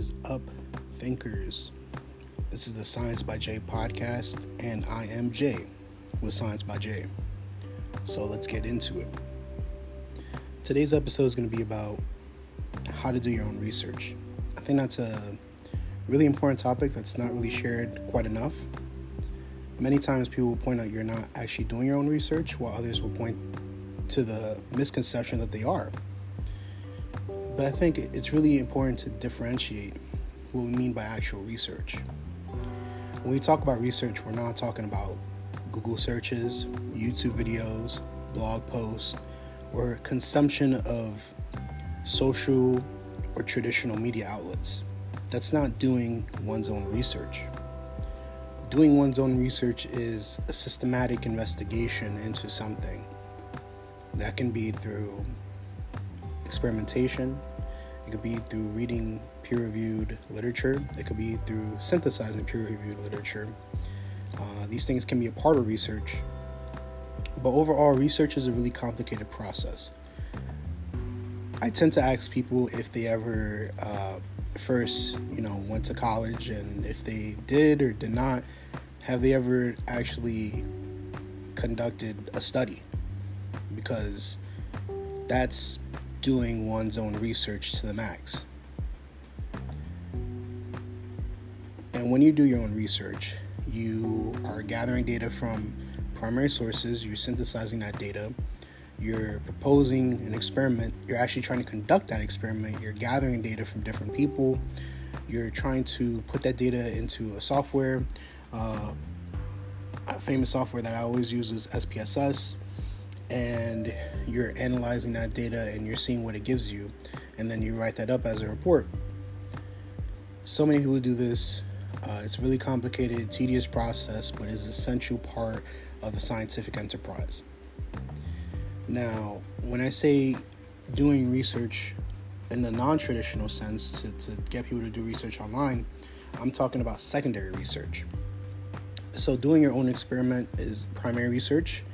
is up, thinkers? This is the Science by Jae podcast, and I am Jae with Science by Jae. So let's get into it. Today's episode is going to be about how to do your own research. I think that's a really important topic that's not really shared quite enough. Many times people will point out you're not actually doing your own research, while others will point to the misconception that they are. But I think it's really important to differentiate what we mean by actual research. When we talk about research, we're not talking about Google searches, YouTube videos, blog posts, or consumption of social or traditional media outlets. That's not doing one's own research. Doing one's own research is a systematic investigation into something. That can be through experimentation, it could be through reading peer reviewed literature, it could be through synthesizing peer reviewed literature. Uh, these things can be a part of research, but overall, research is a really complicated process. I tend to ask people if they ever uh, first, you know, went to college, and if they did or did not, have they ever actually conducted a study? Because that's doing one's own research to the max. And when you do your own research, you are gathering data from primary sources, you're synthesizing that data, you're proposing an experiment, you're actually trying to conduct that experiment, you're gathering data from different people, you're trying to put that data into a software. Uh, a famous software that I always use is SPSS and you're analyzing that data and you're seeing what it gives you, and then you write that up as a report. So many people do this. Uh, it's a really complicated, tedious process, but is essential part of the scientific enterprise. Now, when I say doing research in the non traditional sense to, to get people to do research online, I'm talking about secondary research. So, doing your own experiment is primary research,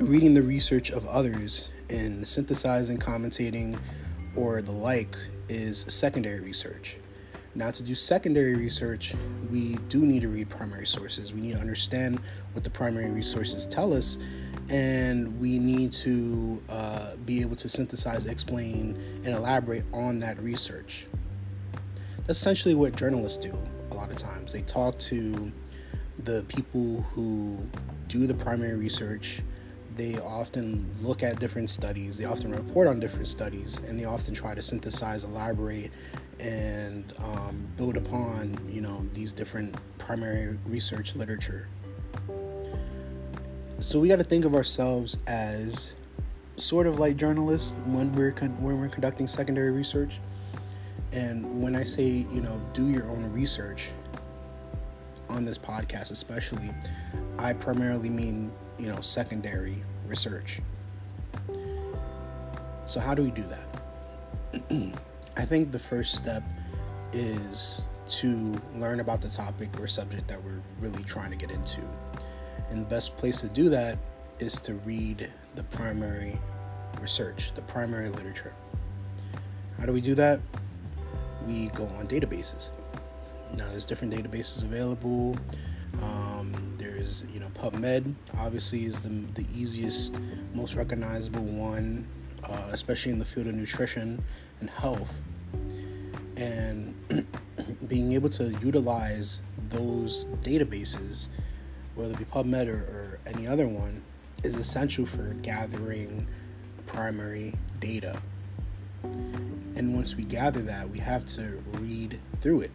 reading the research of others and synthesizing, commentating, or the like is secondary research. Now, to do secondary research, we do need to read primary sources. We need to understand what the primary resources tell us, and we need to uh, be able to synthesize, explain, and elaborate on that research. That's essentially what journalists do a lot of times. They talk to the people who do the primary research they often look at different studies, they often report on different studies, and they often try to synthesize, elaborate, and um, build upon you know these different primary research literature. So we got to think of ourselves as sort of like journalists when we're con- when we're conducting secondary research. And when I say you know do your own research on this podcast, especially, I primarily mean you know secondary research. So, how do we do that? I think the first step is to learn about the topic or subject that we're really trying to get into. And the best place to do that is to read the primary research, the primary literature. How do we do that? We go on databases. Now, there's different databases available. Um, there's you know PubMed obviously is the the easiest, most recognizable one, uh, especially in the field of nutrition and health. And being able to utilize those databases, whether it be PubMed or, or any other one, is essential for gathering primary data. And once we gather that, we have to read through it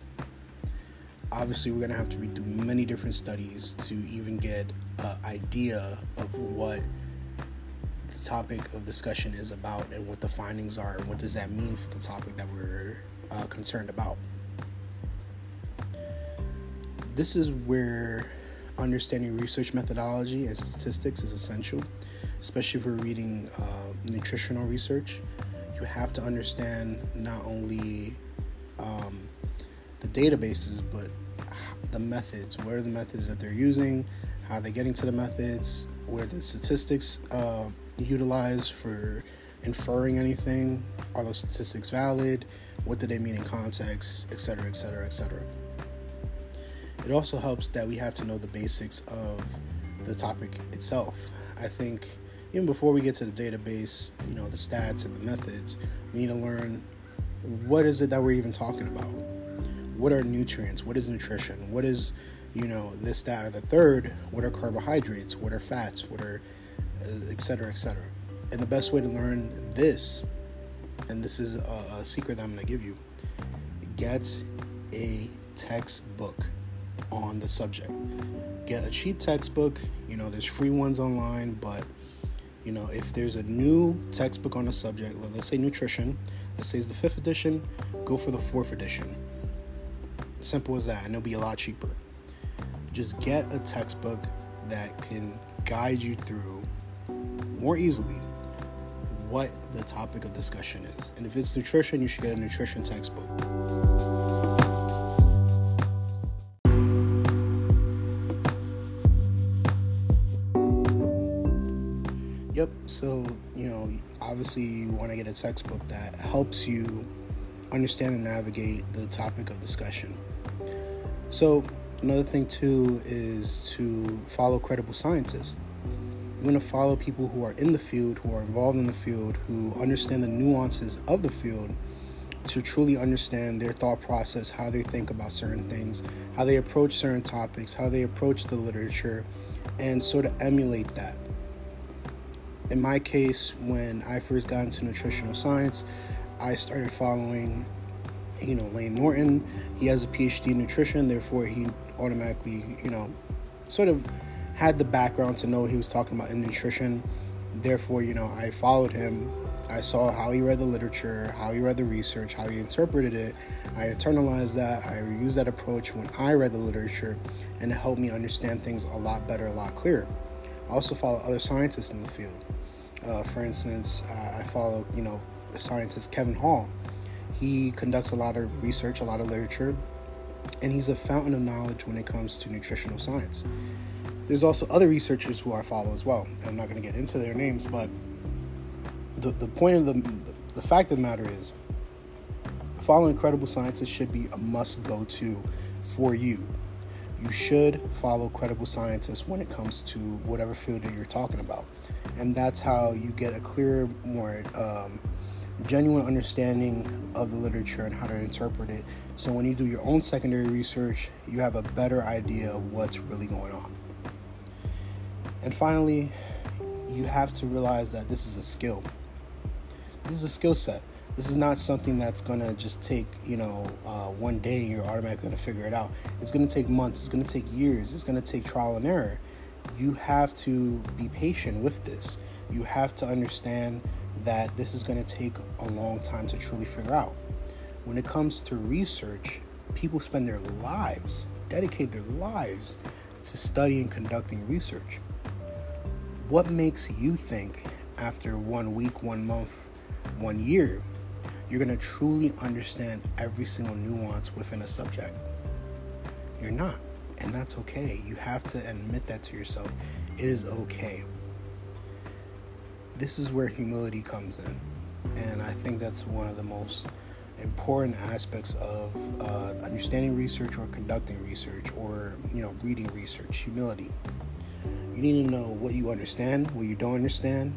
obviously we're going to have to read through many different studies to even get an idea of what the topic of discussion is about and what the findings are and what does that mean for the topic that we're uh, concerned about. This is where understanding research methodology and statistics is essential especially if we're reading uh, nutritional research. You have to understand not only um, the databases but the methods. What are the methods that they're using? How are they getting to the methods? Where the statistics uh, utilized for inferring anything? Are those statistics valid? What do they mean in context, etc., etc., etc. It also helps that we have to know the basics of the topic itself. I think even before we get to the database, you know, the stats and the methods, we need to learn what is it that we're even talking about? What are nutrients? What is nutrition? What is, you know, this, that, or the third? What are carbohydrates? What are fats? What are, uh, et cetera, et cetera. And the best way to learn this, and this is a, a secret that I'm going to give you, get a textbook on the subject. Get a cheap textbook. You know, there's free ones online, but you know, if there's a new textbook on a subject, let's say nutrition, let's say it's the fifth edition, go for the fourth edition. Simple as that, and it'll be a lot cheaper. Just get a textbook that can guide you through more easily what the topic of discussion is. And if it's nutrition, you should get a nutrition textbook. Yep. So, you know, obviously you want to get a textbook that helps you understand and navigate the topic of discussion. So, another thing too is to follow credible scientists. You want to follow people who are in the field, who are involved in the field, who understand the nuances of the field to truly understand their thought process, how they think about certain things, how they approach certain topics, how they approach the literature, and sort of emulate that in my case, when I first got into nutritional science, I started following, you know, Layne Norton. He has a PhD in nutrition, therefore, he automatically, you know, sort of had the background to know what he was talking about in nutrition. Therefore, you know, I followed him. I saw how he read the literature, how he read the research, how he interpreted it. I internalized that. I used that approach when I read the literature, and it helped me understand things a lot better, a lot clearer. I also follow other scientists in the field. Uh, for instance, uh, I follow, you know, scientist Kevin Hall. He conducts a lot of research, a lot of literature, and he's a fountain of knowledge when it comes to nutritional science. There's also other researchers who I follow as well. I'm not going to get into their names, but the, the point of the, the fact of the matter is, following credible scientists should be a must go to for you you should follow credible scientists when it comes to whatever field that you're talking about. And that's how you get a clearer, more um, genuine understanding of the literature and how to interpret it. So when you do your own secondary research, you have a better idea of what's really going on. And finally, you have to realize that this is a skill. This is a skill set this is not something that's gonna just take you know uh, one day and you're automatically gonna figure it out. It's gonna take months. It's gonna take years. It's gonna take trial and error. You have to be patient with this. You have to understand that this is gonna take a long time to truly figure out. When it comes to research, people spend their lives, dedicate their lives to studying conducting research. What makes you think after one week, one month, one year you're going to truly understand every single nuance within a subject. You're not. And that's okay. You have to admit that to yourself. It is okay. This is where humility comes in. And I think that's one of the most important aspects of uh, understanding research or conducting research or you know reading research humility you need to know what you understand what you don't understand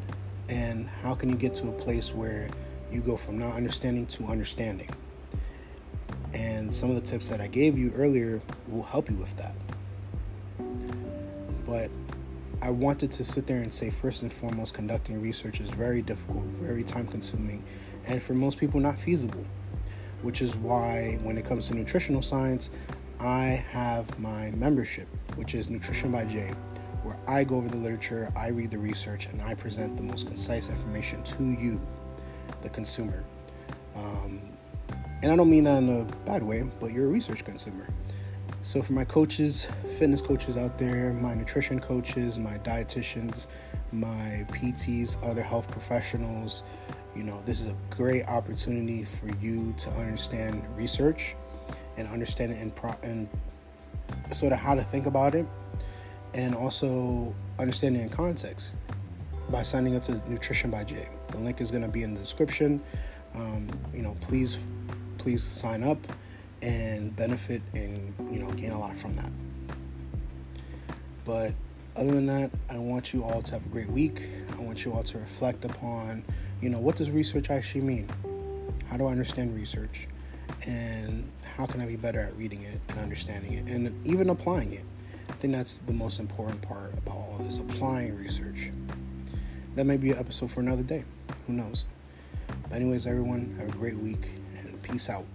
and how can you get to a place where you go from not understanding to understanding. And some of the tips that I gave you earlier will help you with that. But I wanted to sit there and say, first and foremost, conducting research is very difficult, very time consuming, and for most people, not feasible. Which is why, when it comes to nutritional science, I have my membership, which is Nutrition by Jae, where I go over the literature, I read the research, and I present the most concise information to you the consumer. Um, and I don't mean that in a bad way, but you're a research consumer. So, for my coaches, fitness coaches out there, my nutrition coaches, my dietitians, my PTs, other health professionals, you know, this is a great opportunity for you to understand research and understand it and, pro- and sort of how to think about it and also understand it in context by signing up to Nutrition by Jae. The link is going to be in the description. Um, you know, please, please sign up and benefit and you know gain a lot from that. But other than that, I want you all to have a great week. I want you all to reflect upon, you know, what does research actually mean? How do I understand research? And how can I be better at reading it and understanding it and even applying it? I think that's the most important part about all of this applying research. That may be an episode for another day. Who knows? But anyways, everyone, have a great week and peace out.